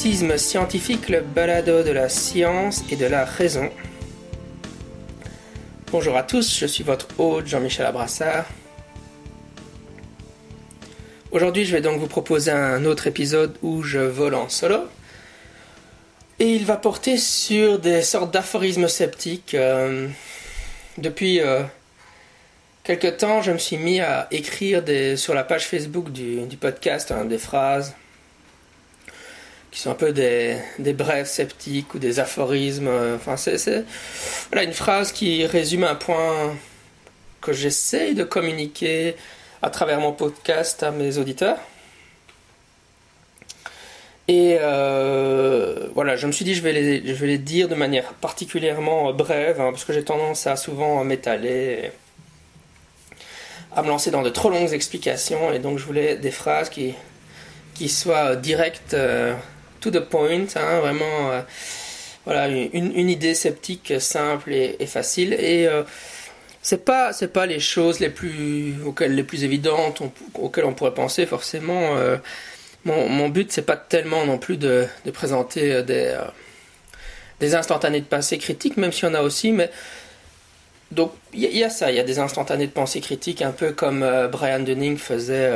Scientifique, le balado de la science et de la raison. Bonjour à tous, je suis votre hôte Jean-Michel Abrassard. Aujourd'hui, je vais donc vous proposer un autre épisode où je vole en solo. Et il va porter sur des sortes d'aphorismes sceptiques. Euh, depuis euh, quelque temps, je me suis mis à écrire sur la page Facebook du, podcast hein, des phrases qui sont un peu des, des brèves sceptiques ou des aphorismes. Euh, enfin, c'est voilà, une phrase qui résume un point que j'essaye de communiquer à travers mon podcast à mes auditeurs. Et euh, voilà, je me suis dit je vais les, je vais les dire de manière particulièrement brève, hein, parce que j'ai tendance à souvent m'étaler, à me lancer dans de trop longues explications, et donc je voulais des phrases qui, qui soient directes, euh, to the point, hein, vraiment, euh, voilà, une, idée sceptique simple et, facile. Et c'est pas c'est pas les choses les plus auxquelles les plus évidentes auxquelles on pourrait penser forcément euh, mon, mon but c'est pas tellement non plus de, présenter euh, des euh, des instantanés de pensée critique même s'il y en a aussi mais donc il y, a ça il y a des instantanés de pensée critique un peu comme Brian Dunning faisait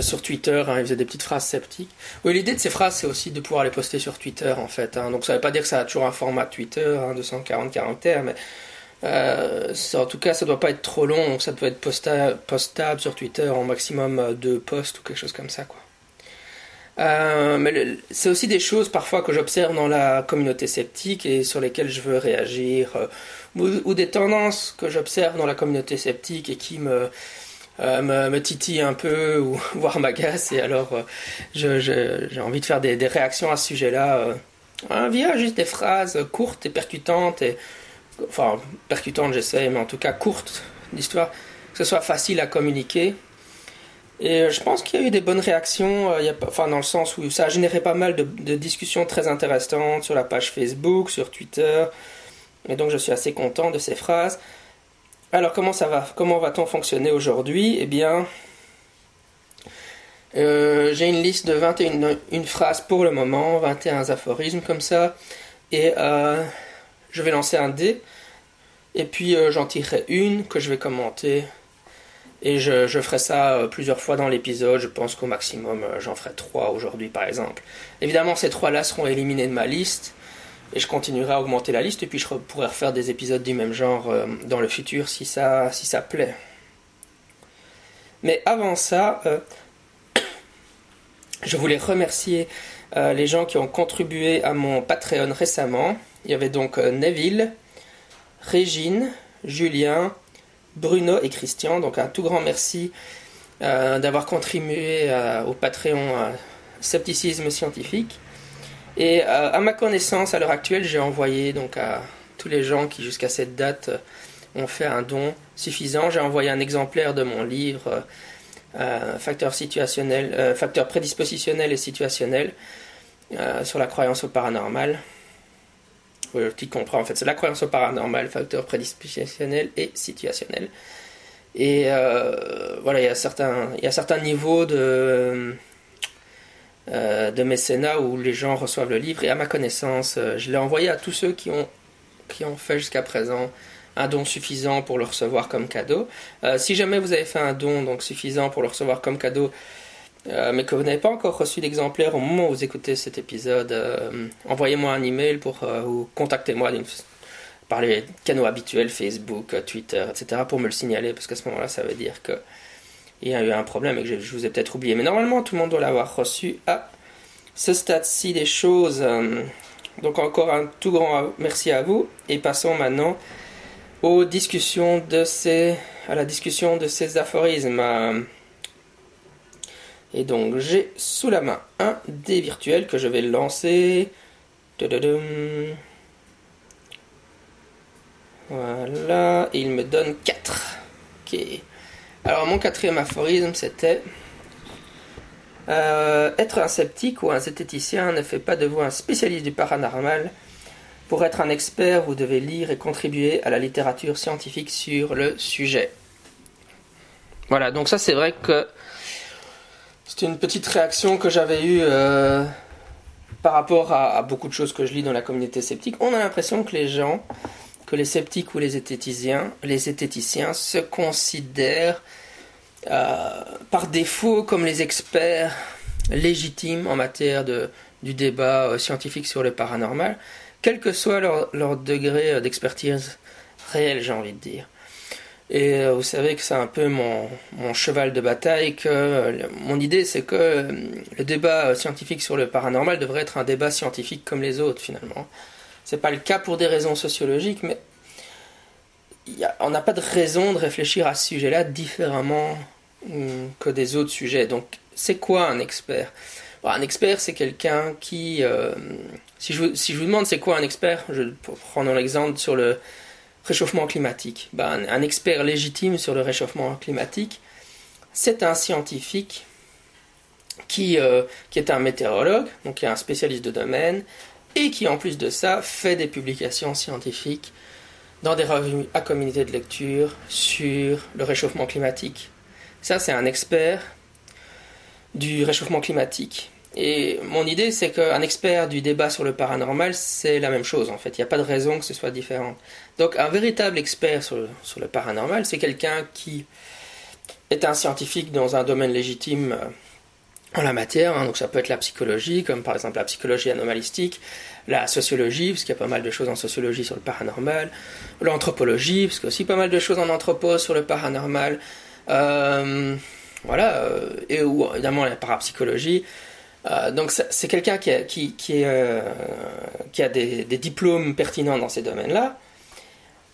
sur Twitter, hein, il faisait des petites phrases sceptiques. Oui, l'idée de ces phrases, c'est aussi de pouvoir les poster sur Twitter, en fait. Hein. Donc, ça ne veut pas dire que ça a toujours un format Twitter, hein, 240 caractères, mais euh, en tout cas, ça doit pas être trop long, donc ça peut être postable, sur Twitter en maximum euh, deux posts ou quelque chose comme ça, quoi. Euh, mais c'est aussi des choses parfois que j'observe dans la communauté sceptique et sur lesquelles je veux réagir, ou, des tendances que j'observe dans la communauté sceptique et qui me, me, me, titillent un peu ou voire m'agacent. Et alors, j'ai envie de faire des, réactions à ce sujet-là via juste des phrases courtes et percutantes enfin percutante j'essaie, mais en tout cas courte d'histoire, que ce soit facile à communiquer. Et euh, je pense qu'il y a eu des bonnes réactions, euh, enfin dans le sens où ça a généré pas mal de, discussions très intéressantes sur la page Facebook, sur Twitter, et donc je suis assez content de ces phrases. Alors comment ça va Comment va-t-on fonctionner aujourd'hui? Eh bien, euh, j'ai une liste de 21 une phrases pour le moment, 21 aphorismes comme ça, et je vais lancer un dé et puis euh, j'en tirerai une que je vais commenter et je, ferai ça euh, plusieurs fois dans l'épisode. Je pense qu'au maximum euh, j'en ferai trois aujourd'hui par exemple. Évidemment ces trois là seront éliminés de ma liste et je continuerai à augmenter la liste et puis je pourrai refaire des épisodes du même genre dans le futur si ça, plaît. Mais avant ça, je voulais remercier les gens qui ont contribué à mon Patreon récemment. Il y avait donc euh, Neville, Régine, Julien, Bruno et Christian. Donc un tout grand merci euh, d'avoir contribué euh, au Patreon Scepticisme Scientifique. Et à ma connaissance, à l'heure actuelle, j'ai envoyé donc à tous les gens qui jusqu'à cette date ont fait un don suffisant. J'ai envoyé un exemplaire de mon livre situationnels, facteurs prédispositionnels et situationnels sur la croyance au paranormal le titre comprend en fait, c'est la croyance au paranormal, facteur prédispositionnel et situationnel. Et euh, voilà, il y a certains, il y a certains niveaux de euh, de mécénat où les gens reçoivent le livre. Et à ma connaissance, euh, je l'ai envoyé à tous ceux qui ont qui ont fait jusqu'à présent un don suffisant pour le recevoir comme cadeau. si jamais vous avez fait un don donc suffisant pour le recevoir comme cadeau, euh, mais que vous n'avez pas encore reçu d'exemplaire au moment où vous écoutez cet épisode, euh, envoyez-moi un email pour, euh, ou contactez-moi par les canaux habituels, Facebook, Twitter, etc., pour me le signaler, parce qu'à ce moment-là, ça veut dire que il y a eu un problème et que je, vous ai peut-être oublié. Mais normalement, tout le monde doit l'avoir reçu à ce stade-ci des choses. donc encore un tout grand merci à vous, et passons maintenant aux discussions de ces, à la discussion de ces aphorismes. Et donc j'ai sous la main un dé virtuel que je vais lancer. Voilà, il me donne 4. Ok. Alors mon quatrième aphorisme c'était euh, être un sceptique ou un zététicien ne fait pas de vous un spécialiste du paranormal. Pour être un expert, vous devez lire et contribuer à la littérature scientifique sur le sujet. Voilà, donc ça c'est vrai que C'était une petite réaction que j'avais eue euh, par rapport à, beaucoup de choses que je lis dans la communauté sceptique. On a l'impression que les gens, que les sceptiques ou les zététiciens se considèrent euh, par défaut comme les experts légitimes en matière de, du débat euh, scientifique sur le paranormal, quel que soit leur, degré d'expertise réel, j'ai envie de dire. Et euh, vous savez que c'est un peu mon, mon, cheval de bataille, que euh, mon idée c'est que euh, le débat scientifique sur le paranormal devrait être un débat scientifique comme les autres finalement. C'est pas le cas pour des raisons sociologiques, mais on n'a pas de raison de réfléchir à ce sujet-là différemment hum, que des autres sujets. Donc c'est quoi un expert? Un expert c'est quelqu'un qui... Euh, si, je, vous demande c'est quoi un expert, je prends l'exemple sur le réchauffement climatique. Ben, un, expert légitime sur le réchauffement climatique, c'est un scientifique qui, euh, qui est un météorologue, donc qui est un spécialiste de domaine, et qui en plus de ça fait des publications scientifiques dans des revues à communauté de lecture sur le réchauffement climatique. Ça, c'est un expert du réchauffement climatique. Et mon idée, c'est qu'un expert du débat sur le paranormal, c'est la même chose en fait. Il n'y a pas de raison que ce soit différent. Donc un véritable expert sur le, sur le paranormal, c'est quelqu'un qui est un scientifique dans un domaine légitime euh, en la matière. Hein. Donc ça peut être la psychologie, comme par exemple la psychologie anomalistique, la sociologie, parce qu'il y a pas mal de choses en sociologie sur le paranormal, l'anthropologie, parce qu'il y a aussi pas mal de choses en anthropo sur le paranormal. Euh, voilà, euh, et ou évidemment la parapsychologie. Euh, donc c'est quelqu'un qui a, qui, a des, diplômes pertinents dans ces domaines-là,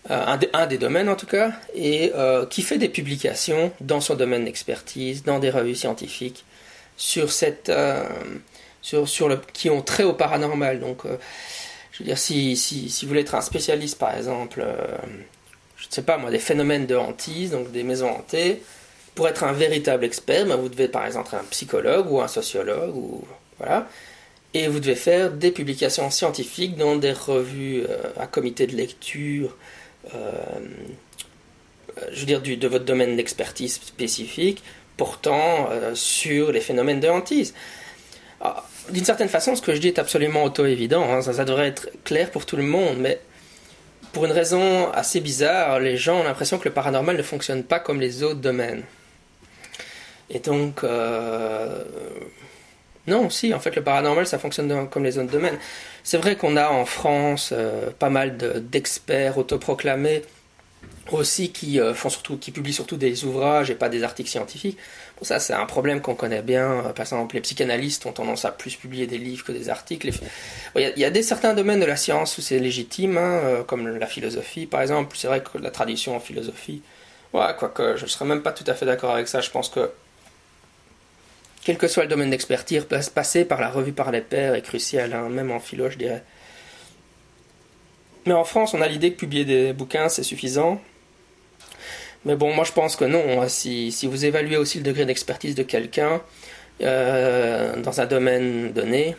un, des domaines en tout cas, et qui fait des publications dans son domaine d'expertise, dans des revues scientifiques, sur cette, sur, sur le, qui ont trait au paranormal. Donc, je veux dire, si, si, si, vous voulez être un spécialiste, par exemple, je ne sais pas moi, des phénomènes de hantise, donc des maisons hantées, pour être un véritable expert, ben, vous devez par exemple être un psychologue ou un sociologue ou voilà, et vous devez faire des publications scientifiques dans des revues euh, à comité de lecture, euh, je veux dire du, de votre domaine d'expertise spécifique, portant euh, sur les phénomènes de hantise. Ah, d'une certaine façon, ce que je dis est absolument auto-évident, hein, ça, devrait être clair pour tout le monde, mais pour une raison assez bizarre, les gens ont l'impression que le paranormal ne fonctionne pas comme les autres domaines. Et donc, euh, non, si, en fait, le paranormal, ça fonctionne comme les autres domaines. C'est vrai qu'on a en France euh, pas mal d'experts autoproclamés aussi qui euh, font surtout, qui publient surtout des ouvrages et pas des articles scientifiques. Ça, c'est un problème qu'on connaît bien. Par exemple, les psychanalystes ont tendance à plus publier des livres que des articles. Il y, a, des certains domaines de la science où c'est légitime, hein, comme la philosophie, par exemple. C'est vrai que la tradition en philosophie, ouais, quoique je ne serais même pas tout à fait d'accord avec ça. Je pense que quel que soit le domaine d'expertise, passer par la revue par les pairs est crucial, hein, même en philo, je dirais. Mais en France, on a l'idée que publier des bouquins, c'est suffisant. Mais bon, moi je pense que non. Hein. Si, vous évaluez aussi le degré d'expertise de quelqu'un euh, dans un domaine donné,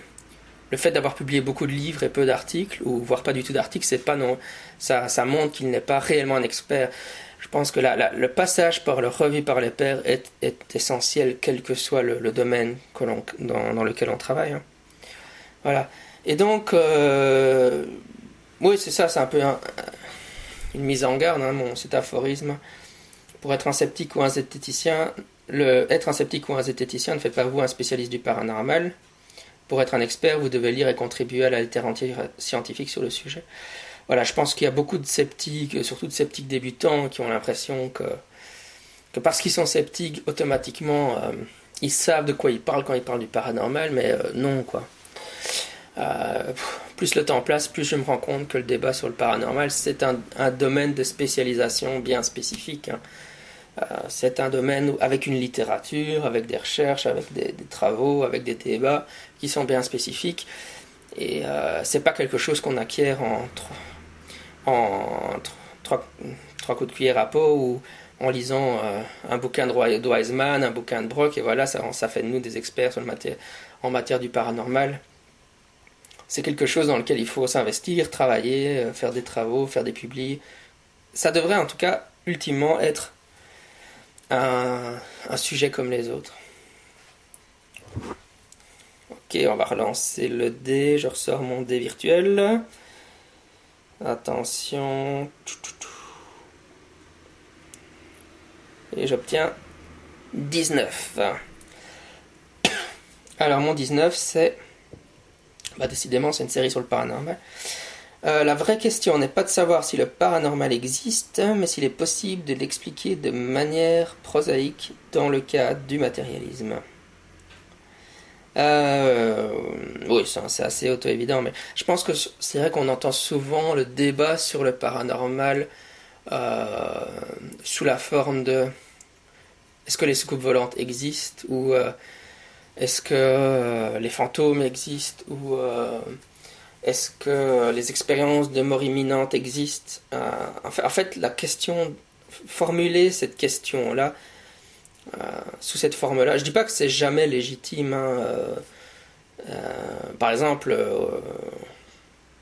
le fait d'avoir publié beaucoup de livres et peu d'articles, ou voire pas du tout d'articles, c'est pas non. Ça, ça montre qu'il n'est pas réellement un expert. Je pense que le passage par le revue par les pairs est, essentiel, quel que soit le, domaine dans, lequel on travaille. Hein. Voilà. Et donc, euh, oui, c'est ça, c'est un peu une mise en garde, hein, mon, cet aphorisme. Pour être un sceptique ou un zététicien, être un sceptique ou un zététicien ne fait pas vous un spécialiste du paranormal. Pour être un expert, vous devez lire et contribuer à la littérature scientifique sur le sujet voilà, je pense qu'il y a beaucoup de sceptiques, surtout de sceptiques débutants, qui ont l'impression que, parce qu'ils sont sceptiques, automatiquement, euh, ils savent de quoi ils parlent quand ils parlent du paranormal, mais euh, non, quoi. Euh, plus le temps passe, plus je me rends compte que le débat sur le paranormal, c'est un, un, domaine de spécialisation bien spécifique. Hein. C'est un domaine avec une littérature, avec des recherches, avec des, travaux, avec des débats qui sont bien spécifiques. Et c'est pas quelque chose qu'on acquiert en trois, coups de cuillère à peau ou en lisant euh, un bouquin de Wiseman, un bouquin de Brock, et voilà, ça, fait de nous des experts sur le en matière du paranormal. C'est quelque chose dans lequel il faut s'investir, travailler, euh, faire des travaux, faire des publis. Ça devrait en tout cas, ultimement, être un, sujet comme les autres. Ok, on va relancer le dé. Je ressors mon dé virtuel. Attention. Et j'obtiens 19. Alors mon 19 c'est... Bah décidément c'est une série sur le paranormal. Euh, la vraie question n'est pas de savoir si le paranormal existe, mais s'il est possible de l'expliquer de manière prosaïque dans le cas du matérialisme. Euh, oui, c'est assez auto-évident, mais je pense que c'est vrai qu'on entend souvent le débat sur le paranormal euh, sous la forme de est-ce que les soucoupes volantes existent? ou est-ce que les fantômes existent? ou est-ce que les expériences de mort imminente existent euh, en, fait, la question, formuler cette question-là, euh, sous cette forme-là, je dis pas que c'est jamais légitime. Hein, euh, par exemple,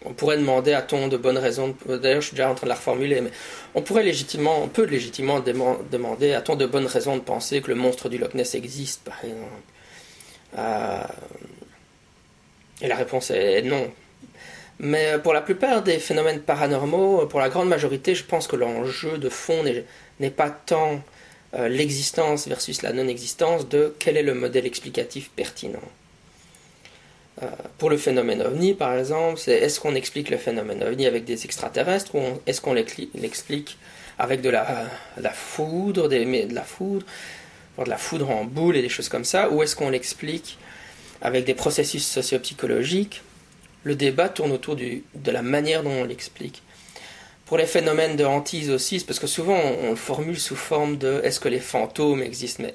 on pourrait demander à ton de bonnes raisons, d'ailleurs je suis déjà en train de la reformuler, mais on pourrait légitimement, on peut légitimement demander à ton de bonnes raisons de penser que le monstre du Loch Ness existe, par exemple. et la réponse est non. Mais pour la plupart des phénomènes paranormaux, pour la grande majorité, je pense que l'enjeu de fond n'est pas tant euh, l'existence versus la non-existence de quel est le modèle explicatif pertinent. Euh, pour le phénomène ovni, par exemple, c'est est-ce qu'on explique le phénomène ovni avec des extraterrestres ou est-ce qu'on l'explique avec de la, la foudre, des, de la foudre, de la foudre en boule et des choses comme ça, ou est-ce qu'on l'explique avec des processus sociopsychologiques le débat tourne autour de la manière dont on l'explique. Pour les phénomènes de hantise aussi, parce que souvent on, le formule sous forme de est-ce que les fantômes existent, mais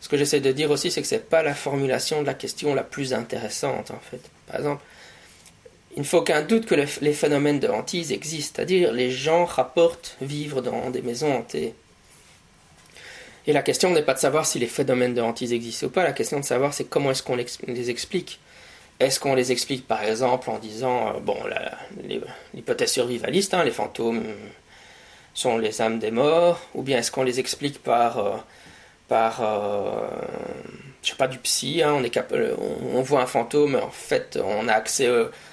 ce que j'essaie de dire aussi, c'est que ce n'est pas la formulation de la question la plus intéressante en fait. Par exemple, il ne faut qu'un doute que les phénomènes de hantise existent, c'est-à-dire les gens rapportent vivre dans des maisons hantées. Et la question n'est pas de savoir si les phénomènes de hantise existent ou pas, la question de savoir c'est comment est-ce qu'on les explique. Est-ce qu'on les explique par exemple en disant, euh, bon, l'hypothèse survivaliste, hein, les fantômes sont les âmes des morts, ou bien est-ce qu'on les explique par, euh, par euh, sais pas, du psy, hein, on, voit un fantôme, en fait on a accès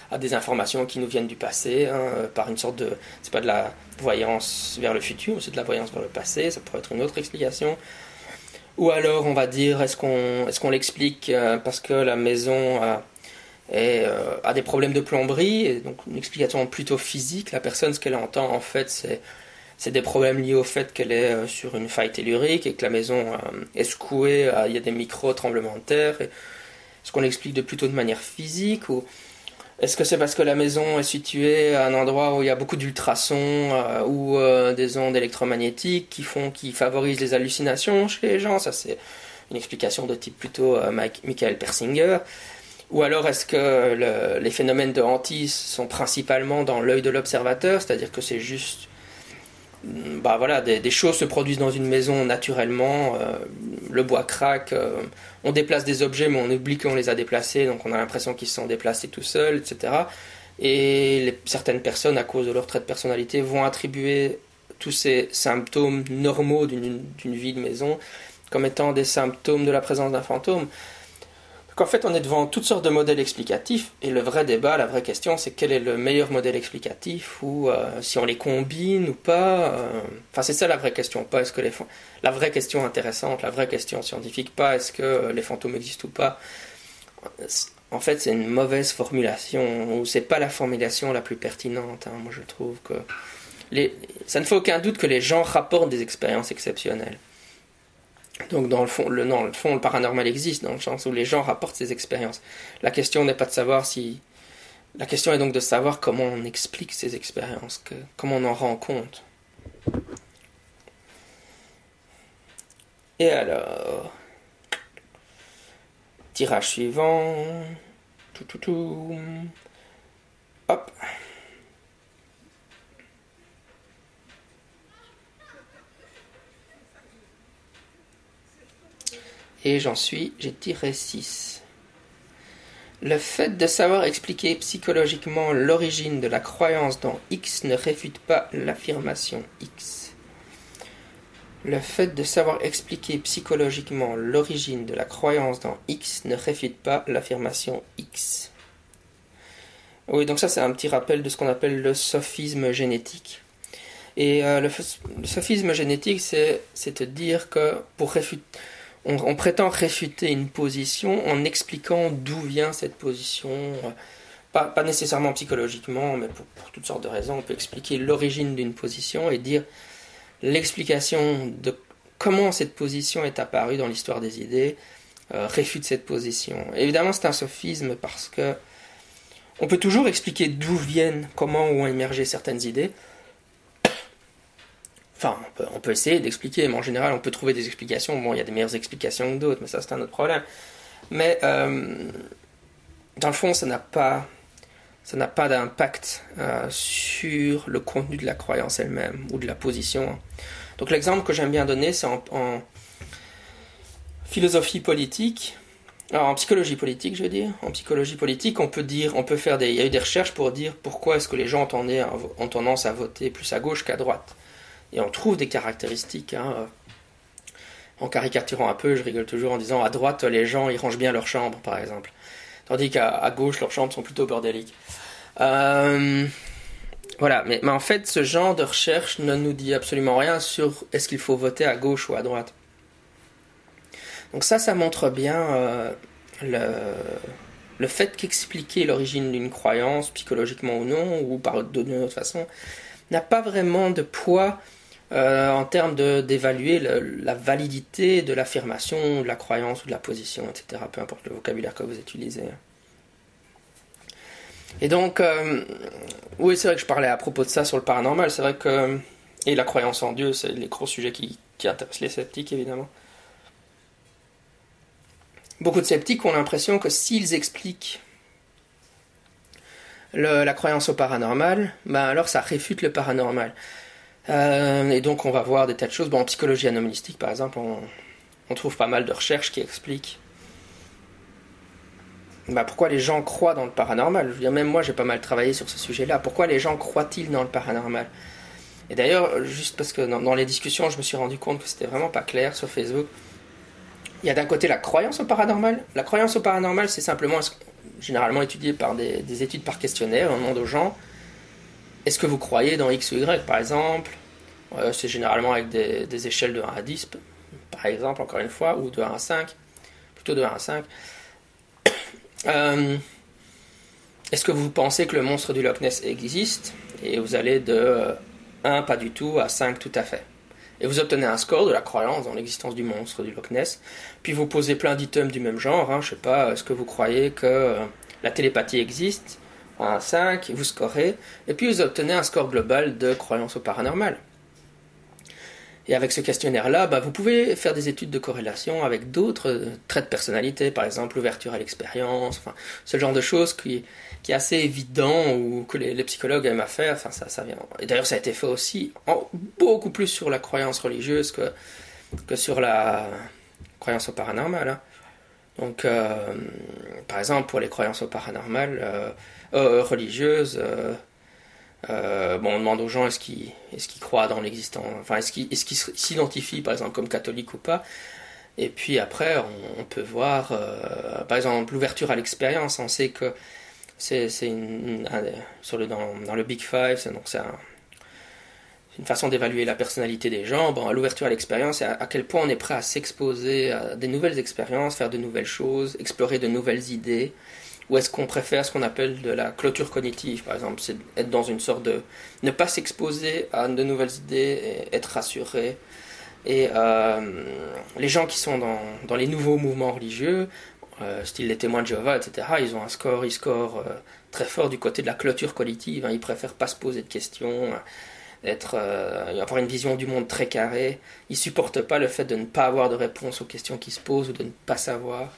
à des informations qui nous viennent du passé, hein, par une sorte de, c'est pas de la voyance vers le futur, c'est de la voyance vers le passé, ça pourrait être une autre explication. Ou alors on va dire, est-ce qu'on est qu'on l'explique parce que la maison et euh, a des problèmes de plomberie, donc une explication plutôt physique. La personne, ce qu'elle entend en fait, c'est c'est des problèmes liés au fait qu'elle est euh, sur une faille tellurique et que la maison euh, est secouée, il y a des micro-tremblements de terre. Est-ce qu'on l'explique de plutôt de manière physique ou est-ce que c'est parce que la maison est située à un endroit où il y a beaucoup d'ultrasons ou des ondes électromagnétiques qui font, qui favorisent les hallucinations chez les gens? Ça, c'est une explication de type plutôt Michael Persinger. Ou alors est-ce que les phénomènes de hantise sont principalement dans l'œil de l'observateur, c'est-à-dire que c'est juste mm, bah voilà, des, choses se produisent dans une maison naturellement, euh, le bois craque, euh, on déplace des objets mais on oublie qu'on les a déplacés, donc on a l'impression qu'ils se sont déplacés tout seuls, etc. Et certaines personnes, à cause de leur trait de personnalité, vont attribuer tous ces symptômes normaux d'une vie de maison comme étant des symptômes de la présence d'un fantôme qu'en fait on est devant toutes sortes de modèles explicatifs et le vrai débat, la vraie question c'est quel est le meilleur modèle explicatif ou euh, si on les combine ou pas. Euh, enfin c'est ça la vraie question, pas est-ce que les la vraie question intéressante, la vraie question scientifique, pas est-ce que les fantômes existent ou pas. En fait c'est une mauvaise formulation ou c'est pas la formulation la plus pertinente. Hein. Moi je trouve que ça ne fait aucun doute que les gens rapportent des expériences exceptionnelles. Donc dans le fond, le, non, le fond, le paranormal existe dans le sens où les gens rapportent ces expériences. La question n'est pas de savoir si... La question est donc de savoir comment on explique ces expériences, que, comment on en rend compte. Et alors... Tirage suivant. Tout, tout, tout. Hop. Et j'en suis, j'ai tiré 6. Le fait de savoir expliquer psychologiquement l'origine de la croyance dans X ne réfute pas l'affirmation X. Le fait de savoir expliquer psychologiquement l'origine de la croyance dans X ne réfute pas l'affirmation X. Oui, donc ça c'est un petit rappel de ce qu'on appelle le sophisme génétique. Et euh, le, sophisme génétique, c'est de dire que pour réfuter, on, prétend réfuter une position en expliquant d'où vient cette position. Pas, pas nécessairement psychologiquement, mais pour, pour, toutes sortes de raisons. On peut expliquer l'origine d'une position et dire l'explication de comment cette position est apparue dans l'histoire des idées euh, réfute cette position. Évidemment, c'est un sophisme parce que on peut toujours expliquer d'où viennent, comment ont émergé certaines idées. Enfin, on peut, essayer d'expliquer, mais en général, on peut trouver des explications. Bon, il y a des meilleures explications que d'autres, mais ça, c'est un autre problème. Mais euh, dans le fond, ça n'a pas, ça n'a pas d'impact euh, sur le contenu de la croyance elle-même ou de la position. Donc, l'exemple que j'aime bien donner, c'est en, en philosophie politique. Alors, en psychologie politique, je veux dire, en psychologie politique, on peut dire, on peut faire des, il y a eu des recherches pour dire pourquoi est-ce que les gens ont tendance à voter plus à gauche qu'à droite. Et on trouve des caractéristiques. Hein, en caricaturant un peu, je rigole toujours en disant à droite, les gens ils rangent bien leurs chambres, par exemple, tandis qu'à gauche, leurs chambres sont plutôt bordéliques. Euh, voilà, mais, en fait, ce genre de recherche ne nous dit absolument rien sur est-ce qu'il faut voter à gauche ou à droite. Donc ça, ça montre bien euh, le, fait qu'expliquer l'origine d'une croyance, psychologiquement ou non, ou par d'une autre façon, n'a pas vraiment de poids euh, en termes d'évaluer la validité de l'affirmation, de la croyance ou de la position, etc. Peu importe le vocabulaire que vous utilisez. Et donc, euh, oui, c'est vrai que je parlais à propos de ça sur le paranormal. C'est vrai que. Et la croyance en Dieu, c'est les gros sujets qui intéressent les sceptiques, évidemment. Beaucoup de sceptiques ont l'impression que s'ils expliquent la croyance au paranormal, ben alors ça réfute le paranormal. Euh, et donc on va voir des tas de choses. Bon, en psychologie anomalistique, par exemple, on, trouve pas mal de recherches qui expliquent ben, pourquoi les gens croient dans le paranormal. Je veux dire, même moi, j'ai pas mal travaillé sur ce sujet-là. Pourquoi les gens croient-ils dans le paranormal? Et d'ailleurs, juste parce que dans, les discussions, je me suis rendu compte que c'était vraiment pas clair sur Facebook. Il y a d'un côté la croyance au paranormal. La croyance au paranormal, c'est simplement généralement étudié par des, études par questionnaire. On demande aux gens est-ce que vous croyez dans X ou Y, par exemple? Euh, C'est généralement avec des, échelles de 1 à 10, par exemple, encore une fois, ou de 1 à 5, plutôt de 1 à 5. Euh, est-ce que vous pensez que le monstre du Loch Ness existe? Et vous allez de 1 pas du tout à 5 tout à fait et vous obtenez un score de la croyance dans l'existence du monstre du Loch Ness. Puis vous posez plein d'items du même genre. Hein, je sais pas, est-ce que vous croyez que euh, la télépathie existe? Un 5, vous scorez. Et puis vous obtenez un score global de croyance au paranormal. Et avec ce questionnaire-là, bah, vous pouvez faire des études de corrélation avec d'autres euh, traits de personnalité, par exemple l'ouverture à l'expérience, enfin, ce genre de choses qui, est assez évident ou que les, psychologues aiment à faire. Enfin, ça, ça vient. Et d'ailleurs, ça a été fait aussi beaucoup plus sur la croyance religieuse que, que sur la croyance au paranormal. Hein. Donc, euh, par exemple, pour les croyances au paranormal euh, euh, religieuses, bon, on demande aux gens est-ce qu'ils est qu'ils croient dans l'existence, enfin, est-ce qu'ils est s'identifient, par exemple, comme catholiques ou pas. Et puis après, on, peut voir, par exemple, l'ouverture à l'expérience. On sait que c'est le, dans, dans, le Big Five, c'est une façon d'évaluer la personnalité des gens, bon, l'ouverture à l'expérience et à, quel point on est prêt à s'exposer à des nouvelles expériences, faire de nouvelles choses, explorer de nouvelles idées, ou est-ce qu'on préfère ce qu'on appelle de la clôture cognitive, par exemple, c'est être dans une sorte de ne pas s'exposer à de nouvelles idées et être rassuré. Et euh, les gens qui sont dans, dans les nouveaux mouvements religieux euh, style les témoins de Jéhovah, etc., ils ont un score, ils scorent euh, très fort du côté de la clôture collective. Hein. ils préfèrent pas se poser de questions, être, avoir une vision du monde très carrée. Ils supportent pas le fait de ne pas avoir de réponse aux questions qui se posent ou de ne pas savoir.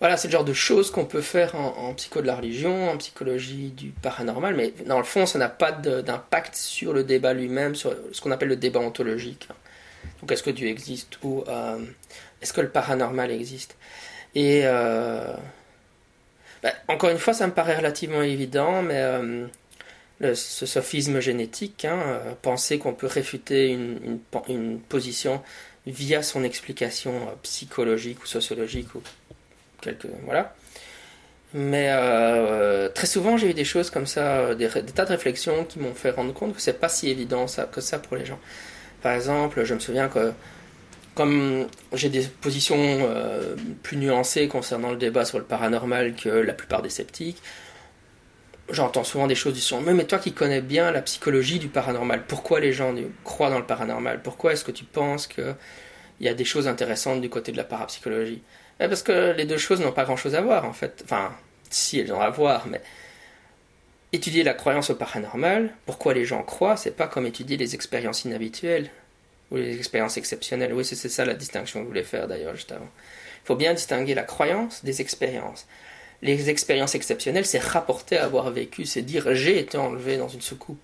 Voilà, c'est le genre de choses qu'on peut faire en, psycho de la religion, en psychologie du paranormal, mais dans le fond, ça n'a pas d'impact sur le débat lui-même, sur ce qu'on appelle le débat ontologique. Donc, est-ce que Dieu existe ou est-ce que le paranormal existe? Et euh, bah, encore une fois, ça me paraît relativement évident, mais euh, ce sophisme génétique, hein, euh, penser qu'on peut réfuter une, une, position via son explication euh, psychologique ou sociologique ou voilà. Mais euh, très souvent, j'ai eu des choses comme ça, des, tas de réflexions qui m'ont fait rendre compte que c'est pas si évident ça, que ça pour les gens. Par exemple, je me souviens que comme j'ai des positions plus nuancées concernant le débat sur le paranormal que la plupart des sceptiques, j'entends souvent des choses du son. Mais toi qui connais bien la psychologie du paranormal, pourquoi les gens croient dans le paranormal? Pourquoi est-ce que tu penses qu'il y a des choses intéressantes du côté de la parapsychologie? Parce que les deux choses n'ont pas grand-chose à voir en fait. Enfin, si elles ont à voir, mais étudier la croyance au paranormal, pourquoi les gens croient, c'est pas comme étudier les expériences inhabituelles ou les expériences exceptionnelles. Oui, c'est ça la distinction que je voulais faire d'ailleurs juste avant. Il faut bien distinguer la croyance des expériences les expériences exceptionnelles, c'est rapporter à avoir vécu, c'est dire j'ai été enlevé dans une soucoupe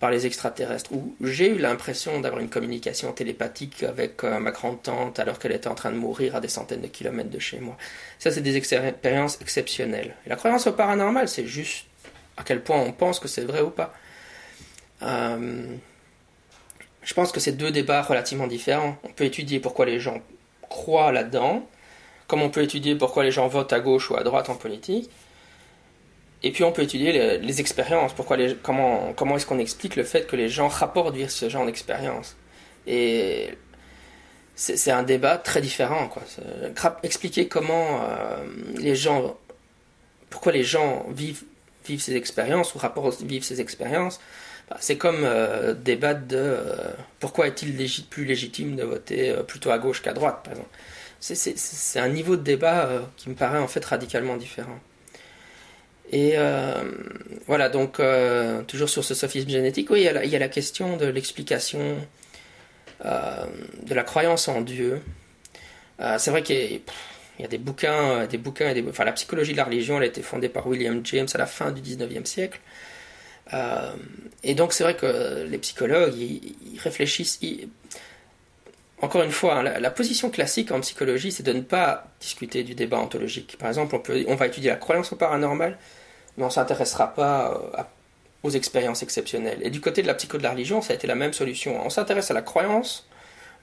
par les extraterrestres, ou j'ai eu l'impression d'avoir une communication télépathique avec euh, ma grande-tante alors qu'elle était en train de mourir à des centaines de kilomètres de chez moi. Ça, c'est des expériences exceptionnelles. La croyance au paranormal, c'est juste à quel point on pense que c'est vrai ou pas. Euh, je pense que c'est deux débats relativement différents. On peut étudier pourquoi les gens croient là-dedans, comme on peut étudier pourquoi les gens votent à gauche ou à droite en politique. Et puis on peut étudier les, expériences, pourquoi les, comment, comment est-ce qu'on explique le fait que les gens rapportent ce genre d'expérience? Et c'est un débat très différent. Quoi. Expliquer comment euh, les gens, pourquoi les gens vivent, vivent ces expériences ou rapportent vivent ces expériences, bah, c'est comme euh, débattre de euh, pourquoi est-il plus légitime de voter plutôt à gauche qu'à droite, par exemple c'est un niveau de débat euh, qui me paraît en fait radicalement différent. Et euh, voilà, donc euh, toujours sur ce sophisme génétique, oui, il y a la, y la question de l'explication de la croyance en Dieu. c'est vrai qu'il y, a des bouquins, des bouquins, enfin la psychologie de la religion, elle a été fondée par William James à la fin du 19e siècle. et donc c'est vrai que les psychologues, ils, réfléchissent, encore une fois, hein, la, position classique en psychologie, c'est de ne pas discuter du débat ontologique. Par exemple, on, peut, on va étudier la croyance au paranormal, mais on ne s'intéressera pas euh, aux expériences exceptionnelles. Et du côté de la psycho de la religion, ça a été la même solution. On s'intéresse à la croyance,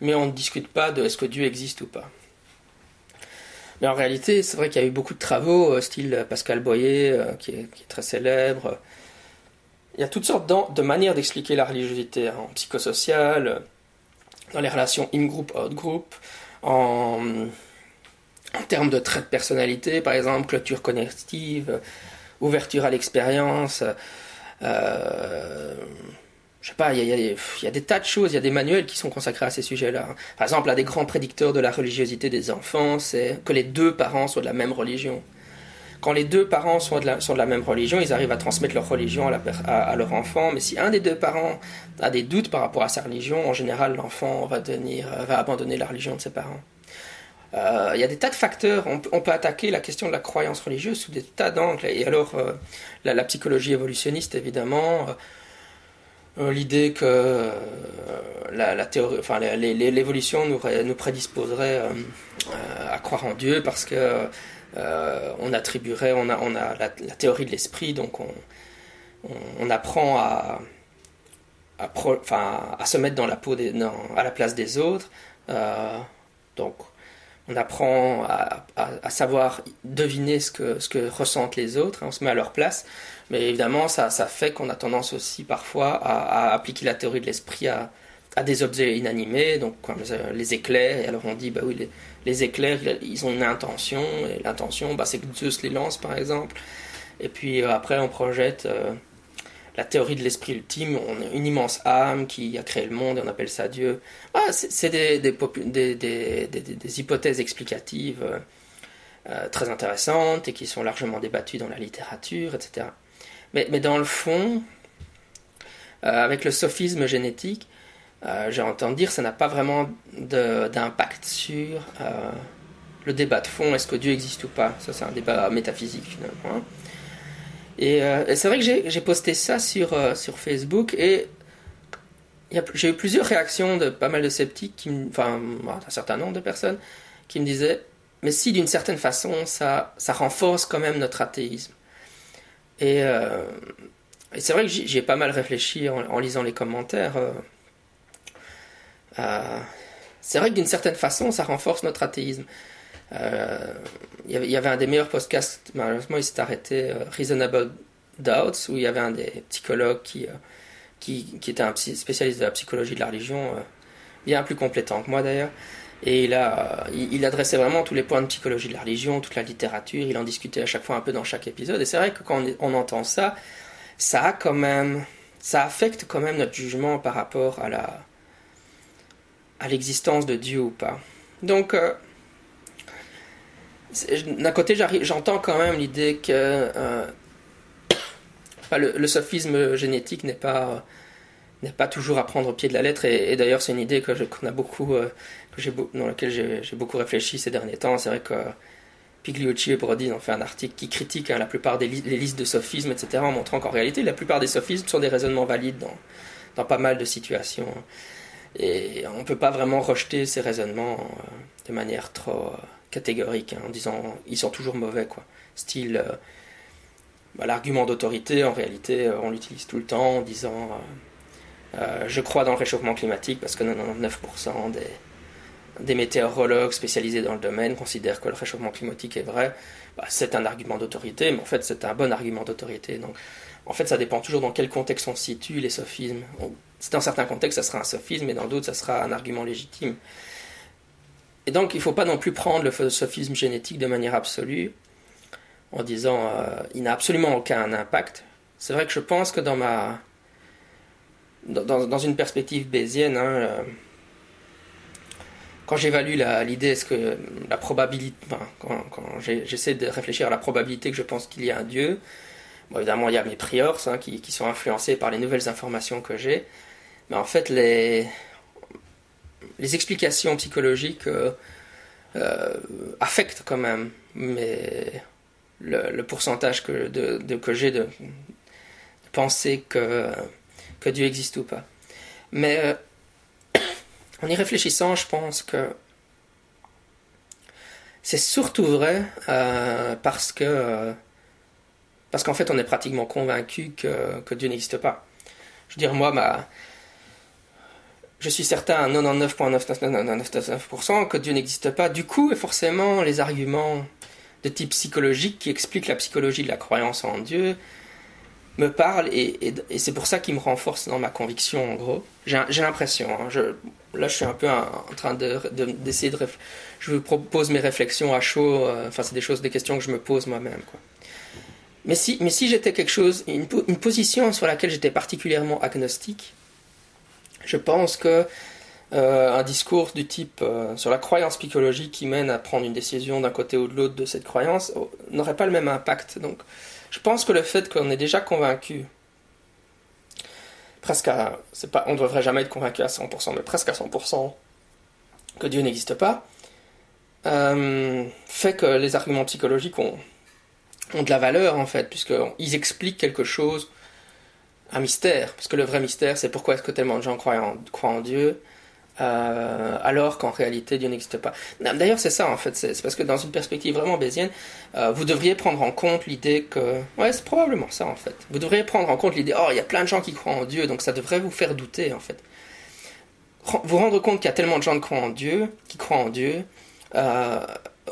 mais on ne discute pas de est-ce que Dieu existe ou pas. Mais en réalité, c'est vrai qu'il y a eu beaucoup de travaux, euh, style Pascal Boyer, euh, qui, est, très célèbre. Il y a toutes sortes de manières d'expliquer la religiosité hein, en psychosocial dans les relations in-group, out-group, en, en, termes de traits de personnalité, par exemple, clôture connective, ouverture à l'expérience. Euh, je sais pas, il y, a des tas de choses, il y a des manuels qui sont consacrés à ces sujets-là. Par exemple, un des grands prédicteurs de la religiosité des enfants, c'est que les deux parents soient de la même religion quand les deux parents sont de, la, sont de la même religion, ils arrivent à transmettre leur religion à, leur enfant. Mais si un des deux parents a des doutes par rapport à sa religion, en général, l'enfant va, va abandonner la religion de ses parents. Euh, il y a des tas de facteurs. On, peut attaquer la question de la croyance religieuse sous des tas d'angles. Et alors, euh, la, psychologie évolutionniste, évidemment, euh, l'idée que la, théorie, l'évolution nous, prédisposerait à croire en Dieu parce que on attribuerait, on a, on a la, théorie de l'esprit, donc on, apprend à, à, se mettre dans la peau des, à la place des autres. Donc, on apprend à, savoir deviner ce que, ce que ressentent les autres, hein, on se met à leur place. Mais évidemment, ça, ça fait qu'on a tendance aussi parfois à, appliquer la théorie de l'esprit à, des objets inanimés, donc comme les éclairs, et alors on dit, bah oui, les, les éclairs, ils ont une intention, et l'intention, bah, c'est que Zeus les lance, par exemple. Et puis euh, après, on projette euh, la théorie de l'esprit ultime, on a une immense âme qui a créé le monde, et on appelle ça Dieu. Ah, c'est des, hypothèses explicatives euh, très intéressantes et qui sont largement débattues dans la littérature, etc. Mais, dans le fond, avec le sophisme génétique, euh, j'ai entendu dire que ça n'a pas vraiment d'impact sur euh, le débat de fond, est-ce que Dieu existe ou pas? Ça, c'est un débat métaphysique finalement. Hein. Euh, et, c'est vrai que j'ai posté ça sur, sur Facebook et j'ai eu plusieurs réactions de pas mal de sceptiques, enfin un certain nombre de personnes, qui me disaient mais si d'une certaine façon ça, ça renforce quand même notre athéisme. Et et c'est vrai que j'y ai pas mal réfléchi en, lisant les commentaires. c'est vrai que d'une certaine façon, ça renforce notre athéisme. Il y avait un des meilleurs podcasts, malheureusement il s'est arrêté, Reasonable Doubts, où il y avait un des psychologues qui, qui, qui était un spécialiste de la psychologie de la religion, bien plus compétent que moi d'ailleurs, et il, il, adressait vraiment tous les points de psychologie de la religion, toute la littérature, il en discutait à chaque fois un peu dans chaque épisode. Et c'est vrai que quand on, entend ça, ça a quand même, ça affecte quand même notre jugement par rapport à la, à l'existence de Dieu ou pas. Donc, euh, d'un côté, j'entends quand même l'idée que euh, le, sophisme génétique n'est pas n'est pas toujours à prendre au pied de la lettre. Et, d'ailleurs, c'est une idée que qu'on a beaucoup, euh, que dans laquelle j'ai beaucoup réfléchi ces derniers temps. C'est vrai que Pigliucci et Brody ont fait un article qui critique hein, la plupart des listes de sophismes, etc., en montrant qu'en réalité, la plupart des sophismes sont des raisonnements valides dans, dans pas mal de situations. Et on ne peut pas vraiment rejeter ces raisonnements euh, de manière trop euh, catégorique, hein, en disant ils sont toujours mauvais, quoi. Style, bah, l'argument d'autorité, en réalité, on l'utilise tout le temps en disant euh, je crois dans le réchauffement climatique parce que 99% des, des météorologues spécialisés dans le domaine considèrent que le réchauffement climatique est vrai. Bah, c'est un argument d'autorité, mais en fait c'est un bon argument d'autorité. Donc en fait ça dépend toujours dans quel contexte on situe les sophismes. dans certains contextes ça sera un sophisme et dans d'autres ça sera un argument légitime. Et donc il ne faut pas non plus prendre le sophisme génétique de manière absolue en disant euh, il n'a absolument aucun impact. C'est vrai que je pense que dans ma dans, dans, une perspective bayésienne, hein, euh, quand j'évalue l'idée, est-ce que la probabilité, quand, j'essaie de réfléchir à la probabilité que je pense qu'il y a un Dieu, évidemment il y a mes priors hein, qui, qui, sont influencés par les nouvelles informations que j'ai, mais en fait les, les explications psychologiques euh, euh, affectent quand même mais le, pourcentage que, de, que j'ai de, penser que que Dieu existe ou pas. Mais euh, en y réfléchissant, je pense que c'est surtout vrai parce que parce qu'en fait on est pratiquement convaincu que, que Dieu n'existe pas. Je veux dire, moi, ma, je suis certain à 99,999% que Dieu n'existe pas. Du coup, et forcément, les arguments de type psychologique qui expliquent la psychologie de la croyance en Dieu, me parle et, et, c'est pour ça qu'il me renforce dans ma conviction en gros. J'ai l'impression, hein, là je suis un peu en, train d'essayer de, de, je vous propose mes réflexions à chaud, euh, enfin c'est des choses, des questions que je me pose moi-même quoi. Mais si, mais si j'étais quelque chose, une, une, position sur laquelle j'étais particulièrement agnostique, je pense que euh, un discours du type euh, sur la croyance psychologique qui mène à prendre une décision d'un côté ou de l'autre de cette croyance n'aurait pas le même impact. Donc je pense que le fait qu'on est déjà convaincu, presque à, c'est pas, on ne devrait jamais être convaincu à 100%, mais presque à 100% que Dieu n'existe pas, euh, fait que les arguments psychologiques ont, ont de la valeur en fait, puisqu'ils expliquent quelque chose, un mystère, parce que le vrai mystère c'est pourquoi est-ce que tellement de gens croient en Dieu, euh, alors qu'en réalité Dieu n'existe pas. D'ailleurs, c'est ça en fait, c'est parce que dans une perspective vraiment bézienne, euh, vous devriez prendre en compte l'idée que. Ouais, c'est probablement ça en fait. Vous devriez prendre en compte l'idée, oh, il y a plein de gens qui croient en Dieu, donc ça devrait vous faire douter en fait. Vous rendre compte qu'il y a tellement de gens qui croient en Dieu, qui croient en Dieu, euh,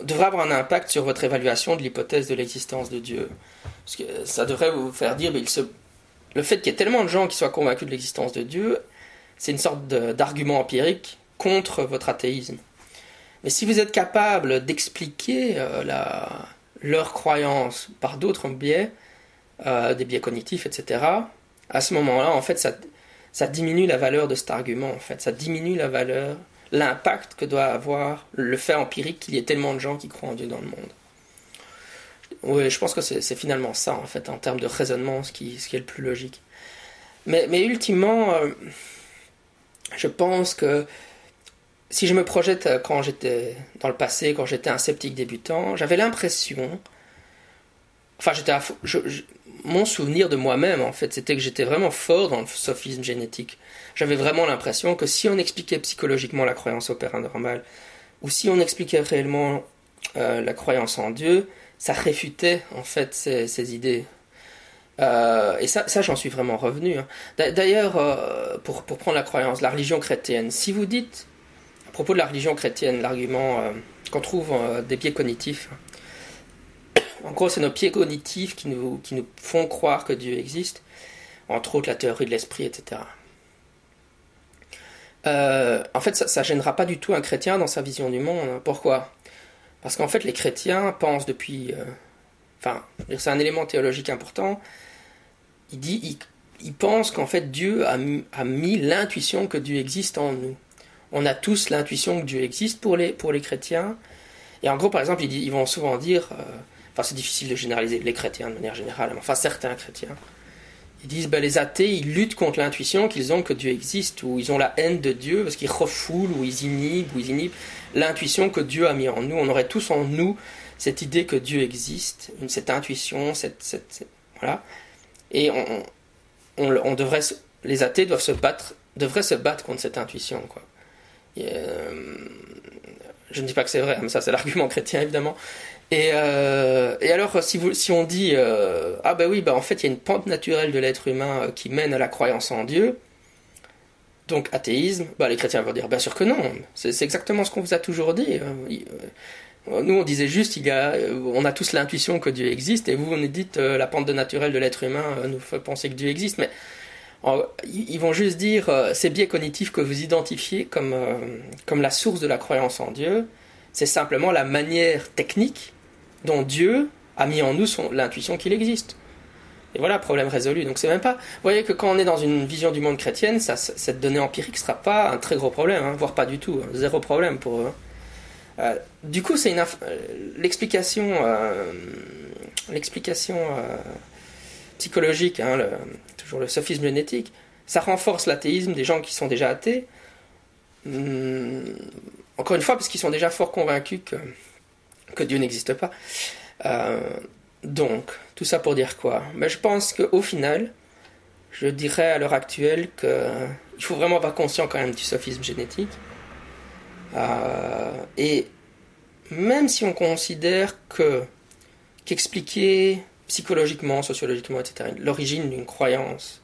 devrait avoir un impact sur votre évaluation de l'hypothèse de l'existence de Dieu. Parce que ça devrait vous faire dire, mais il se... le fait qu'il y ait tellement de gens qui soient convaincus de l'existence de Dieu c'est une sorte d'argument empirique contre votre athéisme. Mais si vous êtes capable d'expliquer euh, leur croyance par d'autres biais, euh, des biais cognitifs, etc., à ce moment-là, en fait, ça, diminue la valeur de cet argument, en fait. Ça diminue la valeur, l'impact que doit avoir le fait empirique qu'il y ait tellement de gens qui croient en Dieu dans le monde. Oui, je pense que c'est finalement ça, en fait, en termes de raisonnement, ce qui, est le plus logique. Mais, mais ultimement, euh, je pense que si je me projette quand j'étais dans le passé, quand j'étais un sceptique débutant, j'avais l'impression, enfin j'étais, mon souvenir de moi-même en fait, c'était que j'étais vraiment fort dans le sophisme génétique. J'avais vraiment l'impression que si on expliquait psychologiquement la croyance au paranormal, ou si on expliquait réellement euh, la croyance en Dieu, ça réfutait en fait ces, idées. Euh, et ça, j'en suis vraiment revenu. Hein. D'ailleurs, euh, pour, prendre la croyance, la religion chrétienne, si vous dites, à propos de la religion chrétienne, l'argument euh, qu'on trouve des biais cognitifs, en gros, c'est nos pieds cognitifs qui nous, qui nous font croire que Dieu existe, entre autres la théorie de l'esprit, etc. en fait, ça ne gênera pas du tout un chrétien dans sa vision du monde. Hein. Pourquoi? Parce qu'en fait, les chrétiens pensent depuis enfin, c'est un élément théologique important. Il dit, il, qu'en fait Dieu a, mis l'intuition que Dieu existe en nous. On a tous l'intuition que Dieu existe pour les, pour les chrétiens. Et en gros, par exemple, ils, vont souvent dire, euh, enfin c'est difficile de généraliser les chrétiens de manière générale, mais enfin certains chrétiens, ils disent ben, les athées, ils luttent contre l'intuition qu'ils ont que Dieu existe, ou ils ont la haine de Dieu parce qu'ils refoulent, ou ils inhibent, ou ils inhibent l'intuition que Dieu a mis en nous. On aurait tous en nous cette idée que Dieu existe, cette intuition, cette, voilà. Et on, devrait, les athées doivent se battre, devraient se battre contre cette intuition, quoi. Euh, je ne dis pas que c'est vrai, mais ça c'est l'argument chrétien évidemment. Et, euh, et, alors si, on dit euh, ah ben oui, ben en fait il y a une pente naturelle de l'être humain qui mène à la croyance en Dieu, donc athéisme, ben, les chrétiens vont dire bien sûr que non, c'est exactement ce qu'on vous a toujours dit. Nous, on disait juste, euh, on a tous l'intuition que Dieu existe, et vous, vous nous dites, euh, la pente naturelle de l'être humain euh, nous fait penser que Dieu existe, mais ils vont juste dire, ces biais cognitifs que vous identifiez comme, comme la source de la croyance en Dieu, c'est simplement la manière technique dont Dieu a mis en nous l'intuition qu'il existe. Et voilà, problème résolu. Donc c'est même pas. Vous voyez que quand on est dans une vision du monde chrétienne, ça, cette donnée empirique sera pas un très gros problème, hein, voire pas du tout, hein, zéro problème pour eux. Hein. Euh, du coup, c'est euh, l'explication, euh, psychologique, toujours le sophisme génétique, ça renforce l'athéisme des gens qui sont déjà athées. Hmm, encore une fois, parce qu'ils sont déjà fort convaincus que, que Dieu n'existe pas. donc, tout ça pour dire quoi? Mais Je pense qu'au final, je dirais à l'heure actuelle qu'il faut vraiment avoir conscient quand même du sophisme génétique. Euh, et même si on considère que qu'expliquer psychologiquement, sociologiquement, etc., l'origine d'une croyance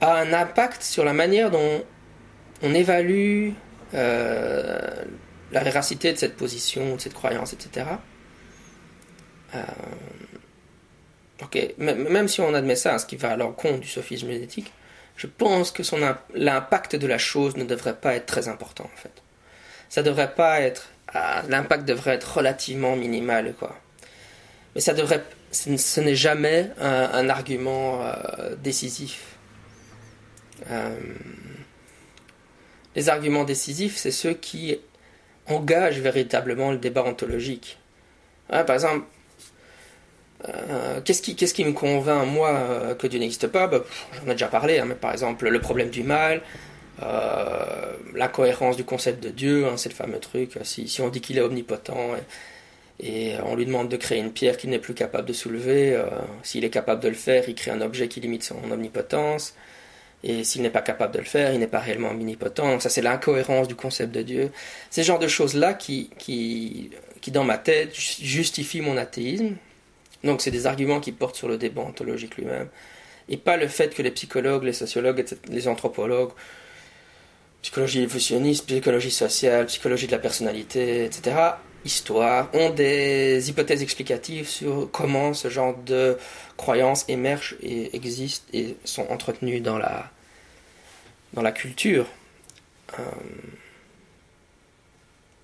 a un impact sur la manière dont on évalue euh, la véracité de cette position, de cette croyance, etc. Euh, ok, même si on admet ça, ce qui va à l'encontre du sophisme génétique, je pense que l'impact de la chose ne devrait pas être très important en fait ça devrait pas être. Ah, l'impact devrait être relativement minimal, quoi. Mais ça devrait. Ce n'est jamais un, argument euh, décisif. Euh, les arguments décisifs, c'est ceux qui engagent véritablement le débat ontologique. par exemple, euh, qu'est-ce qui, me convainc, moi, que Dieu n'existe pas? Bah, J'en ai déjà parlé, hein, mais par exemple, le problème du mal, euh, la cohérence du concept de Dieu, hein, c'est le fameux truc. Si, si on dit qu'il est omnipotent et, on lui demande de créer une pierre qu'il n'est plus capable de soulever, euh, s'il est capable de le faire, il crée un objet qui limite son omnipotence. Et s'il n'est pas capable de le faire, il n'est pas réellement omnipotent. Donc ça, c'est l'incohérence du concept de Dieu. Ces genres de choses-là qui, qui, qui, dans ma tête, justifient mon athéisme. Donc c'est des arguments qui portent sur le débat ontologique lui-même. Et pas le fait que les psychologues, les sociologues, les anthropologues psychologie évolutionniste, psychologie sociale, psychologie de la personnalité, etc., histoire, ont des hypothèses explicatives sur comment ce genre de croyances émergent et existent et sont entretenues dans la, dans la culture. Euh,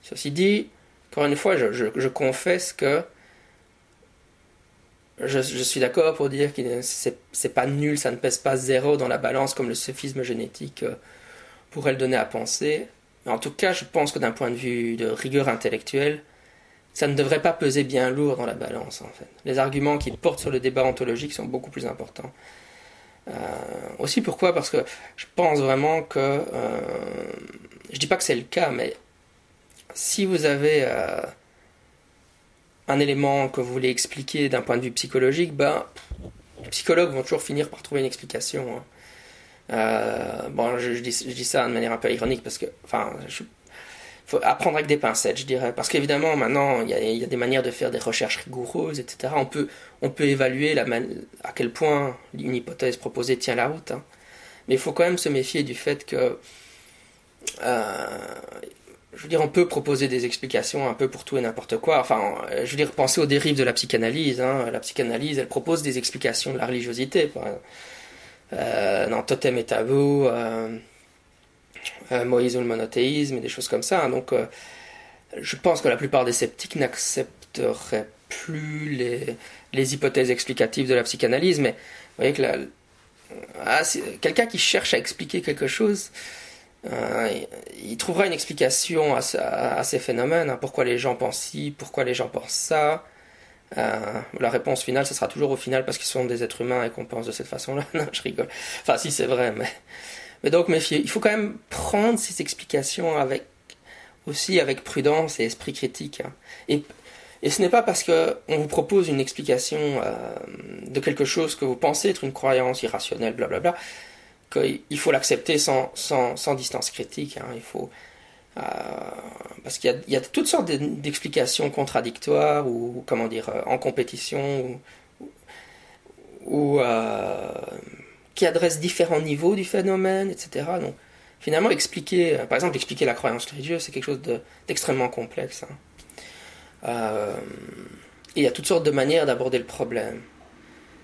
ceci dit, encore une fois, je, confesse que je, suis d'accord pour dire que c'est pas nul, ça ne pèse pas zéro dans la balance comme le sophisme génétique. Euh, pourrait le donner à penser. En tout cas, je pense que d'un point de vue de rigueur intellectuelle, ça ne devrait pas peser bien lourd dans la balance, en. Les arguments qui portent sur le débat ontologique sont beaucoup plus importants. Euh, aussi pourquoi? Parce que je pense vraiment que... Euh, je dis pas que c'est le cas, mais si vous avez euh, un élément que vous voulez expliquer d'un point de vue psychologique, ben, les psychologues vont toujours finir par trouver une explication. Hein. Euh, bon, je, dis, ça de manière un peu ironique parce que, enfin, je, faut apprendre avec des pincettes, je dirais. Parce qu'évidemment, maintenant, il y, a, des manières de faire des recherches rigoureuses, etc. On peut, on peut évaluer à quel point une hypothèse proposée tient la route. Hein. Mais il faut quand même se méfier du fait que. Euh, je veux dire, on peut proposer des explications un peu pour tout et n'importe quoi. Enfin, je veux dire, pensez aux dérives de la psychanalyse. Hein. La psychanalyse, elle propose des explications de la religiosité. Euh, Totem et Tabou. Euh, Moïse ou le monothéisme et des choses comme ça. Donc, euh, je pense que la plupart des sceptiques n'accepteraient plus les, les, hypothèses explicatives de la psychanalyse. Mais vous voyez que ah, quelqu'un qui cherche à expliquer quelque chose, euh, il trouvera une explication à, ces phénomènes. Hein. pourquoi les gens pensent ci, pourquoi les gens pensent ça. la réponse finale, ce sera toujours au final parce qu'ils sont des êtres humains et qu'on pense de cette façon-là. non, je rigole. Enfin, si c'est vrai, mais mais donc. Il faut quand même prendre ces explications avec aussi avec prudence et esprit critique. Hein. Et, ce n'est pas parce qu'on vous propose une explication euh, de quelque chose que vous pensez être une croyance irrationnelle, blablabla, qu'il faut l'accepter sans, sans, sans, distance critique. Hein. Il faut, euh, parce qu'il y, a toutes sortes d'explications contradictoires ou, comment dire, euh, en compétition ou, ou qui adresse différents niveaux du phénomène, etc. Donc, finalement, expliquer, euh, par exemple, expliquer la croyance religieuse, c'est quelque chose d'extrêmement complexe. Hein. Euh, il y a toutes sortes de manières d'aborder le problème.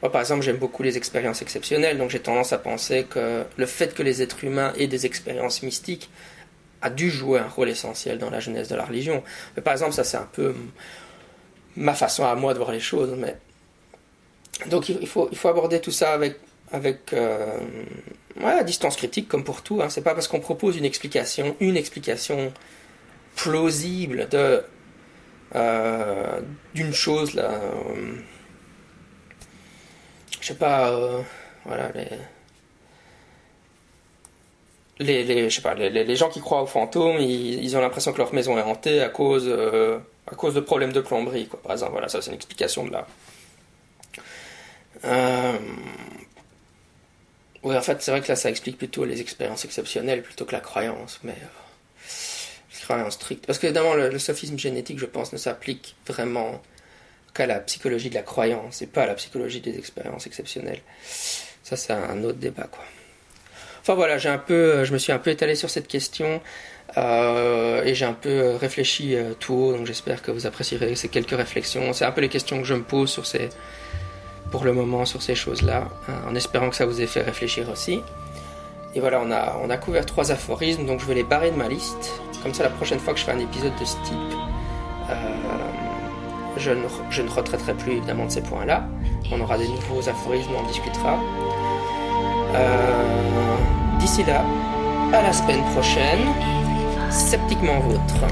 Moi, par exemple, j'aime beaucoup les expériences exceptionnelles, donc j'ai tendance à penser que le fait que les êtres humains aient des expériences mystiques a dû jouer un rôle essentiel dans la genèse de la religion. Mais par exemple, ça c'est un peu ma façon à moi de voir les choses. Mais donc il faut, il faut aborder tout ça avec avec euh, distance critique comme pour tout. Hein. C'est pas parce qu'on propose une explication, une explication plausible de euh, d'une chose là. Euh, je sais pas, voilà les. Les, je sais pas, les, les, gens qui croient aux fantômes, ils, ont l'impression que leur maison est hantée à cause, à cause de problèmes de plomberie, quoi, par exemple. Voilà, ça c'est une explication de là. Euh, oui, en fait, c'est vrai que là, ça explique plutôt les expériences exceptionnelles plutôt que la croyance, mais euh, la croyance. Parce que évidemment, le, sophisme génétique, je pense, ne s'applique vraiment qu'à la psychologie de la croyance et pas à la psychologie des expériences exceptionnelles. Ça, c'est un autre débat, quoi. Enfin voilà, j'ai un peu, je me suis un peu étalé sur cette question euh, et j'ai un peu réfléchi euh, tout haut, donc j'espère que vous apprécierez ces quelques réflexions. C'est un peu les questions que je me pose sur ces pour le moment sur ces choses-là, hein, en espérant que ça vous ait fait réfléchir aussi. Et voilà, on a, on a couvert trois aphorismes, donc je vais les barrer de ma liste. Comme ça, la prochaine fois que je fais un épisode de ce type, euh, je, ne, je ne retraiterai plus évidemment de ces points-là. On aura des nouveaux aphorismes, on en discutera. Euh, d'ici là, à la semaine prochaine, sceptiquement vôtre.